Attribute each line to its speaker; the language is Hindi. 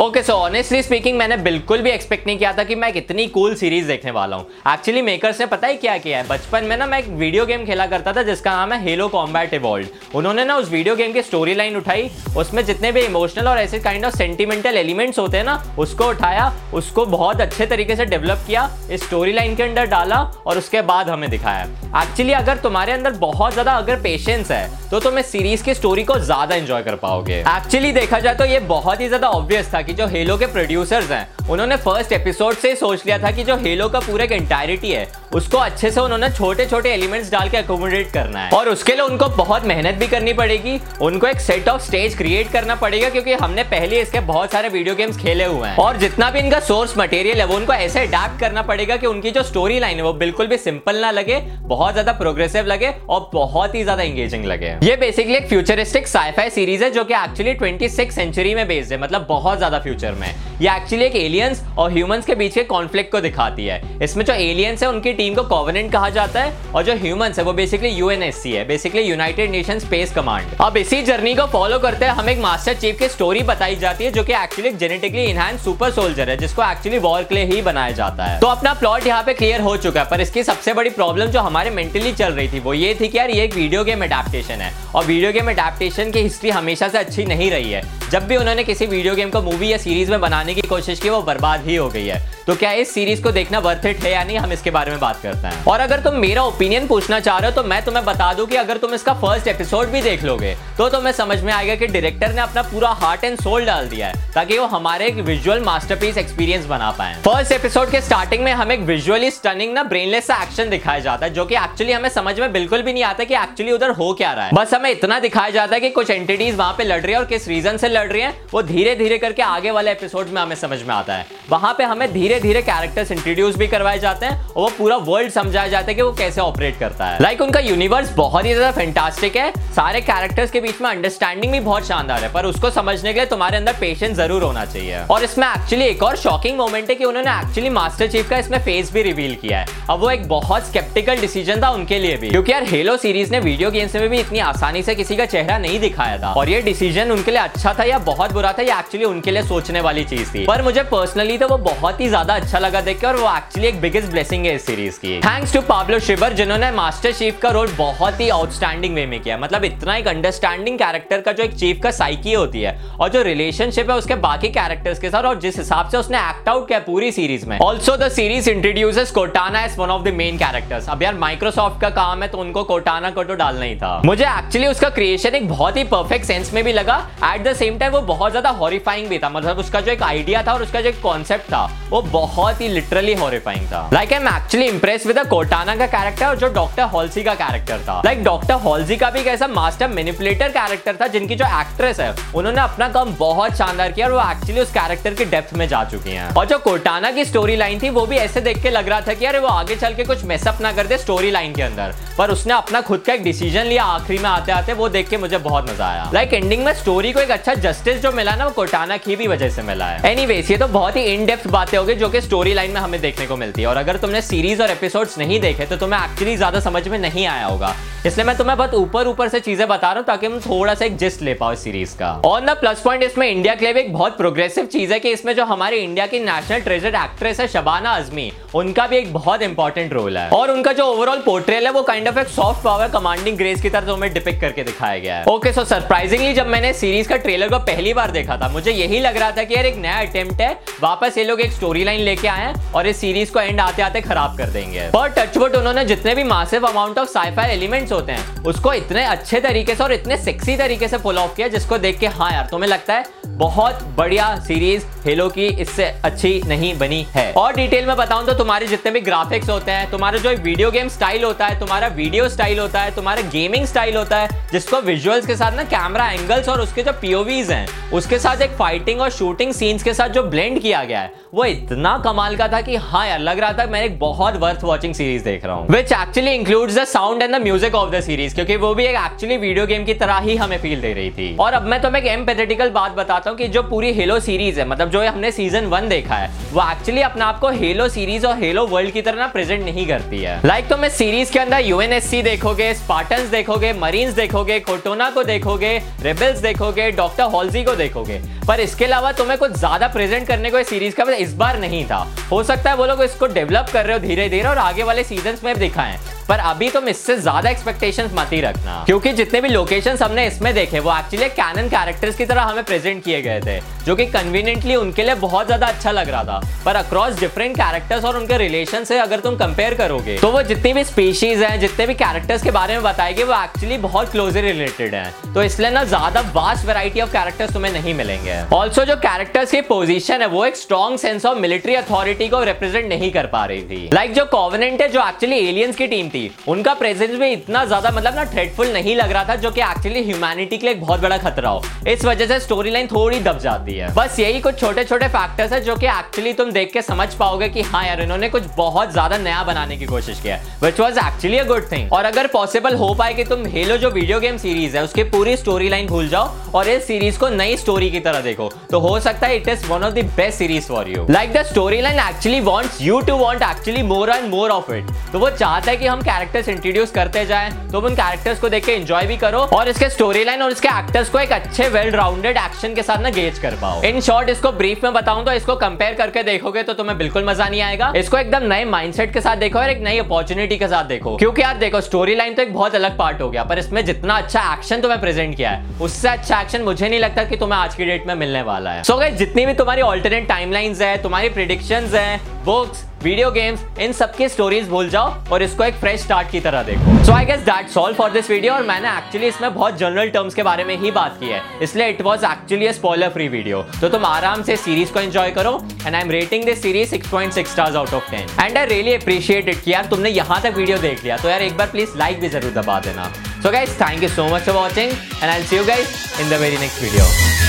Speaker 1: ओके सो ऑनेस्टली स्पीकिंग मैंने बिल्कुल भी एक्सपेक्ट नहीं किया था कि मैं एक इतनी कूल सीरीज़ देखने वाला हूँ। एक्चुअली मेकर्स ने पता ही क्या किया है? बचपन में ना मैं एक वीडियो गेम खेला करता था, जिसका नाम है हेलो कॉम्बैट इवॉल्व उन्होंने ना उस वीडियो गेम की स्टोरी लाइन उठाई, उसमें जितने भी इमोशनल और ऐसे काइंड ऑफ़ सेंटिमेंटल एलिमेंट्स होते हैं ना, उसको उठाया, उसको बहुत अच्छे तरीके से डेवलप किया, इस स्टोरी लाइन के अंदर डाला और उसके बाद हमें दिखाया। एक्चुअली अगर तुम्हारे अंदर बहुत ज़्यादा अगर पेशेंस है तो तुम इस सीरीज़ की स्टोरी को ज़्यादा एंजॉय कर पाओगे। एक्चुअली देखा जाए तो ये बहुत ही ज़्यादा ऑब्वियस था कि जो हेलो के प्रोड्यूसर्स हैं उन्होंने फ़र्स्ट एपिसोड से सोच लिया था कि जो हेलो का पूरा एक एंटायरिटी है, उसको अच्छे से उन्होंने छोटे छोटे एलिमेंट्स डाल के अकोमोडेट करना है। और उसके लिए उनको बहुत मेहनत भी करनी पड़ेगी, उनको एक सेट ऑफ़ स्टेज क्रिएट करना पड़ेगा, क्योंकि हमने पहले इसके बहुत सारे वीडियो गेम्स खेले हुए हैं। और जितना भी इनका सोर्स मटेरियल है, वो उनको ऐसे अडेप्ट करना पड़ेगा कि उनकी जो स्टोरी लाइन है, वो बिल्कुल भी सिंपल ना लगे, बहुत ज़्यादा प्रोग्रेसिव लगे और बहुत ही ज़्यादा इंगेजिंग लगे। ये बेसिकली एक फ्यूचरिस्टिक साइफाई सीरीज़ है, जो कि एक्चुअली ट्वेंटी सेंचुरी में बेस्ड है मतलब बहुत ज़्यादा फ्यूचर में। ये एक्चुअली एक एलियंस और ह्यूमंस के बीच के कॉन्फ्लिक्ट को दिखाती है। इसमें जो एलियंस है, उनकी टीम को कॉवनेंट कहा जाता है और जो ह्यूमंस है, वो बेसिकली यूएनएससी है basically United Nation Space Command अब इसी जर्नी को फॉलो करते हैं हमें एक मास्टर चीफ की स्टोरी बताई जाती है, जो कि actually genetically enhanced super soldier है, जिसको एक्चुअली वॉर के लिए ही बनाया जाता है। तो अपना प्लॉट यहाँ पे क्लियर हो चुका है, पर इसकी सबसे बड़ी प्रॉब्लम जो हमारे मेंटली चल रही थी, वो ये थी कि यार ये एक वीडियो गेम अडेप्टेशन है। और वीडियो गेम अडेप्टेशन की हिस्ट्री हमेशा से अच्छी नहीं रही है। जब भी उन्होंने किसी वीडियो गेम को मूवी या सीरीज़ में बनाने की कोशिश की, वो बर्बाद ही हो गई है। तो क्या इस सीरीज़ को देखना वर्थ इट है या नहीं, हम इसके बारे में बात करते हैं। और अगर तुम मेरा ओपिनियन पूछना चाह रहे हो तो मैं तुम्हें बता दूँ कि अगर तुम इसका फ़र्स्ट एपिसोड भी देख लोगे तो तुम्हें समझ में आएगा कि डायरेक्टर ने अपना पूरा हार्ट एंड सोल डाल दिया है, ताकि वो हमारे एक विजुअल मास्टरपीस एक्सपीरियंस बना पाए। फ़र्स्ट एपिसोड के स्टार्टिंग में हमें एक विजुअली स्टनिंग ना ब्रेनलेस एक्शन दिखाया जाता है, जो कि एक्चुअली हमें समझ में बिल्कुल भी नहीं आता कि एक्चुअली उधर हो क्या रहा है। बस हमें इतना दिखाया जाता है कि कुछ एंटिटीज वहाँ पे लड़ रही है और किस रीजन से लड़ रही है, वो धीरे धीरे करके आगे वाले एपिसोड में हमें समझ में आता है। वहाँ पे हमें धीरे धीरे कैरेक्टर्स इंट्रोड्यूस भी करवाए जाते हैं और वो पूरा वर्ल्ड समझाया जाता है कि वो कैसे ऑपरेट करता है। लाइक like, उनका यूनिवर्स बहुत ही ज़्यादा फैंटास्टिक है। सारे कैरेक्टर्स के बीच में अंडरस्टैंडिंग भी बहुत शानदार है पर उसको समझने के लिए तुम्हारे अंदर पेशेंस ज़रूर होना चाहिए। और इसमें एक्चुअली एक और शॉकिंग मोमेंट है कि उन्होंने एक्चुअली मास्टर चीफ का इसमें फेस भी रिवील किया है। अब वो एक बहुत स्केप्टिकल डिसीज़न था उनके लिए भी। क्योंकि यार हेलो सीरीज़ ने वीडियो गेम्स में भी इतनी आसानी से किसी का चेहरा नहीं दिखाया था। और ये डिसीज़न उनके लिए अच्छा था या बहुत बुरा था या एक्चुअली उनके लिए सोचने वाली चीज़ थी पर मुझे पर्सनली तो वो बहुत ही ज़्यादा अच्छा लगा देख के और वो एक्चुअली एक बिगेस्ट ब्लेसिंग है इस सीरीज़ की। थैंक्स टू पाब्लो शिवर जिन्होंने मास्टर चीफ का रोल बहुत ही आउटस्टैंडिंग वे में किया। मतलब इतना एक अंडरस्टैंडिंग कैरेक्टर का जो एक चीफ का साइकी होती है और जो रिलेशनशिप है उसके बाकी कैरेक्टर्स के साथ और जिस हिसाब से उसने एक्ट आउट किया पूरी सीरीज़ में। Also the series introduces Cortana as one of the main characters अब यार माइक्रोसॉफ्ट का काम है तो उनको कोटाना को तो डालना ही था। मुझे एक्चुअली उसका क्रिएशन एक बहुत ही परफेक्ट सेंस में भी लगा। एट द सेम टाइम वो बहुत ज़्यादा हॉरिफाइंग भी था। मतलब उसका जो एक आइडिया था और उसका जो कॉन्सेप्ट था वो बहुत ही लिटरली हॉरिफाइंग था। Like I am actually impress with Cortana का कैरेक्टर और जो डॉक्टर हॉल्सी का कैरेक्टर था। लाइक डॉक्टर हॉल्सी का भी एक मास्टर मैनिपुलेटर कैरेक्टर था जिनकी जो एक्ट्रेस है उन्होंने अपना काम बहुत शानदार किया और वो एक्चुअली उस कैरेक्टर की डेप्थ में जा चुकी हैं। और जो कोटाना की स्टोरी लाइन थी वो भी ऐसे देख के लग रहा था कि यार वो आगे चल के कुछ मेसअप ना कर दे स्टोरी लाइन के अंदर। पर उसने अपना खुद का एक डिसीज़न लिया आखिरी में आते आते वो देख के मुझे बहुत मज़ा आया। लाइक like, एंडिंग में स्टोरी को एक अच्छा जस्टिस जो मिला ना वो कोटाना की भी वजह से मिला है। एनीवेज ये तो बहुत ही इन डेप्थ बातें होगी जो कि स्टोरी लाइन में हमें देखने को मिलती है। और अगर तुमने सीरीज़ और एपिसोड्स नहीं देखे तो तुम्हें एक्चुअली ज़्यादा समझ में नहीं आया होगा। इसलिए मैं तुम्हें बहुत ऊपर ऊपर से चीज़ें बता रहा हूँ ताकि हम थोड़ा सा एक जिस्ट ले पाओ सीरीज़ का। और ना प्लस पॉइंट इसमें इंडिया के लिए भी एक बहुत प्रोग्रेसिव चीज़ है कि इसमें जो हमारे इंडिया की नेशनल ट्रेजर एक्ट्रेस है शबाना अजमी उनका भी एक बहुत इंपॉर्टेंट रोल है। और उनका जो ओवरऑल पोर्ट्रेल है, वो काइंड ऑफ़ एक सॉफ्ट पावर कमांडिंग ग्रेस की तरह हमें डिपिक करके दिखाया गया है। ओके सो सरप्राइजिंगली जब मैंने सीरीज़ का ट्रेलर को पहली बार देखा था, मुझे यही लग रहा था कि यार एक नया अटेम्प्ट है। वापस ये लोग एक स्टोरी लाइन लेके आए हैं और इस सीरीज़ को एंड आते आते खराब कर देंगे। पर टचवुड उन्होंने जितने भी massive amount of sci fi elements होते हैं, उसको इतने अच्छे तरीके से और इतने सेक्सी तरीके से पुल ऑफ़ किया, जिसको देख के हाँ यार, तुम्हें लगता है बहुत बढ़िया सीरीज़ हेलो की इससे अच्छी नहीं बनी है। और डिटेल में बताऊँ तो तुम्हारे जितने भी ग्राफिक्स होते हैं, तुम्हारा जो वीडियो गेम स्टाइल होता है, तुम्हारा वीडियो स्टाइल होता है, तुम्हारा गेमिंग स्टाइल होता है, जिसको विजुअल्स के साथ ना कैमरा एंगल्स और उसके जो पीओवीज हैं, उसके साथ एक फाइटिंग और शूटिंग सीन्स के साथ जो ब्लेंड किया गया है, वो इतना कमाल का था कि हाँ यार, लग रहा था मैं एक बहुत वर्थ वॉचिंग सीरीज़ देख रहा हूँ। Which actually includes the sound and the music of the series क्योंकि वो भी एक एक्चुअली वीडियो गेम की तरह ही हमें फील दे रही थी। और अब मैं तुम्हें एक एम्पेथेटिकल बात बताता हूँ कि जो पूरी हेलो सीरीज़ है मतलब जो हमने सीज़न वन देखा है, वो एक्चुअली अपने आप को हेलो सीरीज़ और हेलो वर्ल्ड की तरह प्रेजेंट नहीं करती है। लाइक like तुम इस सीरीज़ के अंदर यूएनएससी देखोगे स्पार्टन्स देखोगे मरीन्स देखोगे कोटोना को देखोगे रेबल्स देखोगे डॉक्टर हॉल्जी को देखोगे। पर इसके अलावा तुम्हें कुछ ज़्यादा प्रेजेंट करने को इस सीरीज़ का इस बार नहीं था। हो सकता है वो लोग इसको डेवलप कर रहे हो धीरे धीरे और आगे वाले सीज़न में दिखाएँ। पर अभी तुम इससे ज़्यादा एक्सपेक्टेशंस मत ही रखना। क्योंकि जितने भी लोकेशंस हमने इसमें देखे, वो एक्चुअली कैनन कैरेक्टर्स की तरह हमें प्रेजेंट किए गए थे, जो कि कन्वीनियंटली उनके लिए बहुत ज़्यादा अच्छा लग रहा था। पर अक्रॉस डिफरेंट कैरेक्टर्स और उनके रिलेशन से अगर तुम कंपेयर करोगे तो वो जितनी भी स्पीशीज हैं, जितने भी कैरेक्टर्स के बारे में बताएँगे, वो एक्चुअली बहुत क्लोजली रिलेटेड है। तो इसलिए ना ज़्यादा वास्ट वेराइटी ऑफ़ कैरेक्टर्स तुम्हें नहीं मिलेंगे। ऑल्सो जो कैरेक्टर्स की पोजिशन है, वो एक strong sense of military authority को रिप्रेजेंट नहीं कर पा रही थी। लाइक like जो कॉवनेंट है, जो एक्चुअली एलियंस की टीम थी। उनका प्रेजेंस भी इतना ज़्यादा मतलब ना थ्रेटफुल नहीं लग रहा था, जो कि एक्चुअली ह्यूमैनिटी के लिए बहुत बड़ा खतरा हो। इस वजह से स्टोरी लाइन थोड़ी दब जाती है। बस यही कुछ छोटे छोटे फैक्टर्स है, जो कि एक्चुअली तुम देख के समझ पाओगे कि हाँ यार, इन्होंने कुछ बहुत ज़्यादा नया बनाने की कोशिश किया which was actually a good thing और अगर पॉसिबल हो पाए कि तुम हेलो जो वीडियो गेम सीरीज़ है, उसकी पूरी स्टोरी लाइन भूल जाओ और इस सीरीज़ को नई स्टोरी की तरह देखो तो हो सकता है it is one of the best series for you like the story line actually wants you to want actually more and more of it तो वो चाहता है कि हम कैरेक्टर्स इंट्रोड्यूस करते जाए तो उन कैरेक्टर्स को देख के एंजॉय भी करो और इसके स्टोरी लाइन और इसके एक्टर्स को एक अच्छे वेल राउंडेड एक्शन के साथ ना गेज कर पाओ। इन शॉर्ट इसको ब्रीफ में बताऊँ तो इसको कंपेयर करके देखोगे तो तुम्हें बिल्कुल मज़ा नहीं आएगा। इसको एकदम नए माइंडसेट के साथ देखो और एक नई अपॉर्चुनिटी के साथ देखो। क्योंकि यार देखो स्टोरी लाइन तो एक बहुत अलग पार्ट हो गया पर इसमें जितना अच्छा एक्शन तुम्हें प्रेजेंट किया है उससे अच्छा एक्शन मुझे नहीं लगता कि तुम्हें आज की डेट में मिलने वाला है। सो so, जितनी भी तुम्हारी ऑल्टरनेट टाइमलाइंस है तुम्हारी प्रिडिक्शन है बुक्स वीडियो गेम्स इन सबकी स्टोरीज भूल जाओ और इसको एक फ्रेश स्टार्ट की तरह देखो। So I guess that's all for this video और मैंने एक्चुअली इसमें बहुत जनरल टर्म्स के बारे में ही बात की है। इसलिए it was actually spoiler free video तो तुम आराम से सीरीज़ को एंजॉय करो and I am rating this series six point six stars out of ten and I really appreciate it कि यार तुमने यहाँ तक वीडियो देख लिया। तो यार एक बार प्लीज़ लाइक भी ज़रूर दबा देना। So guys thank you so much for watching and I see you guys in the very next video